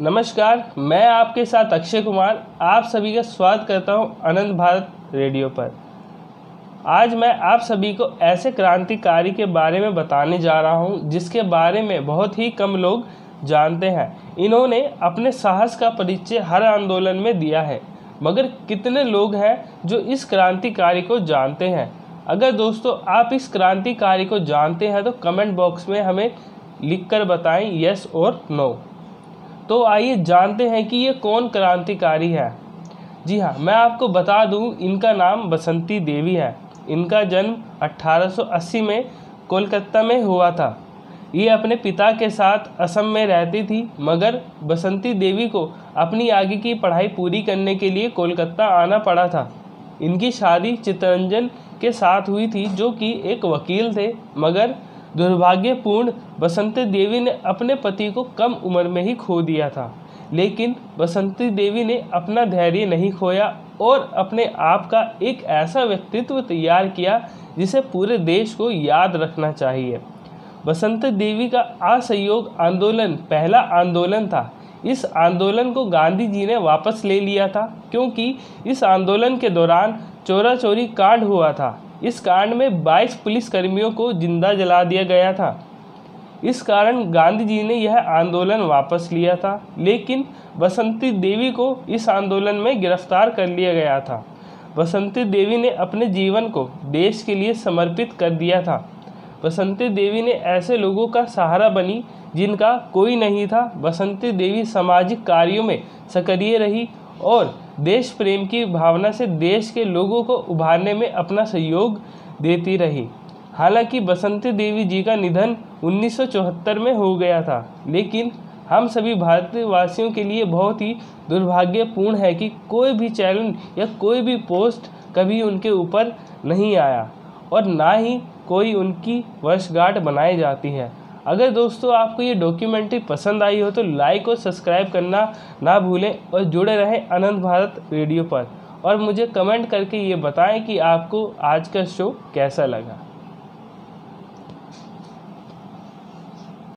नमस्कार, मैं आपके साथ अक्षय कुमार, आप सभी का स्वागत करता हूँ अनंत भारत रेडियो पर। आज मैं आप सभी को ऐसे क्रांतिकारी के बारे में बताने जा रहा हूँ, जिसके बारे में बहुत ही कम लोग जानते हैं। इन्होंने अपने साहस का परिचय हर आंदोलन में दिया है, मगर कितने लोग हैं जो इस क्रांतिकारी को जानते हैं? अगर दोस्तों, आप इस क्रांतिकारी को जानते हैं तो कमेंट बॉक्स में हमें लिखकर बताएँ यस और नो तो आइए जानते हैं कि ये कौन क्रांतिकारी है। जी हाँ मैं आपको बता दूँ, इनका नाम बसंती देवी है। इनका जन्म 1880 में कोलकाता में हुआ था। ये अपने पिता के साथ असम में रहती थी, मगर बसंती देवी को अपनी आगे की पढ़ाई पूरी करने के लिए कोलकाता आना पड़ा था। इनकी शादी चित्तरंजन के साथ हुई थी, जो कि एक वकील थे, मगर दुर्भाग्यपूर्ण, बसंती देवी ने अपने पति को कम उम्र में ही खो दिया था। लेकिन बसंती देवी ने अपना धैर्य नहीं खोया और अपने आप का एक ऐसा व्यक्तित्व तैयार किया जिसे पूरे देश को याद रखना चाहिए। बसंत देवी का असहयोग आंदोलन पहला आंदोलन था। इस आंदोलन को गांधी जी ने वापस ले लिया था, क्योंकि इस आंदोलन के दौरान चोरा चोरी कांड हुआ था। इस कांड में 22 पुलिस कर्मियों को ज़िंदा जला दिया गया था। इस कारण गांधी जी ने यह आंदोलन वापस लिया था, लेकिन बसंती देवी को इस आंदोलन में गिरफ़्तार कर लिया गया था। बसंती देवी ने अपने जीवन को देश के लिए समर्पित कर दिया था। बसंती देवी ने ऐसे लोगों का सहारा बनी जिनका कोई नहीं था। बसंती देवी सामाजिक कार्यों में सक्रिय रही और देश प्रेम की भावना से देश के लोगों को उभारने में अपना सहयोग देती रही। हालाँकि बसंती देवी जी का निधन 1974 में हो गया था, लेकिन हम सभी भारतवासियों के लिए बहुत ही दुर्भाग्यपूर्ण है कि कोई भी चैनल या कोई भी पोस्ट कभी उनके ऊपर नहीं आया और ना ही कोई उनकी वर्षगांठ बनाई जाती है। अगर दोस्तों आपको ये डॉक्यूमेंट्री पसंद आई हो तो लाइक और सब्सक्राइब करना ना भूलें और जुड़े रहें अनंत भारत रेडियो पर। और मुझे कमेंट करके ये बताएँ कि आपको आज का शो कैसा लगा।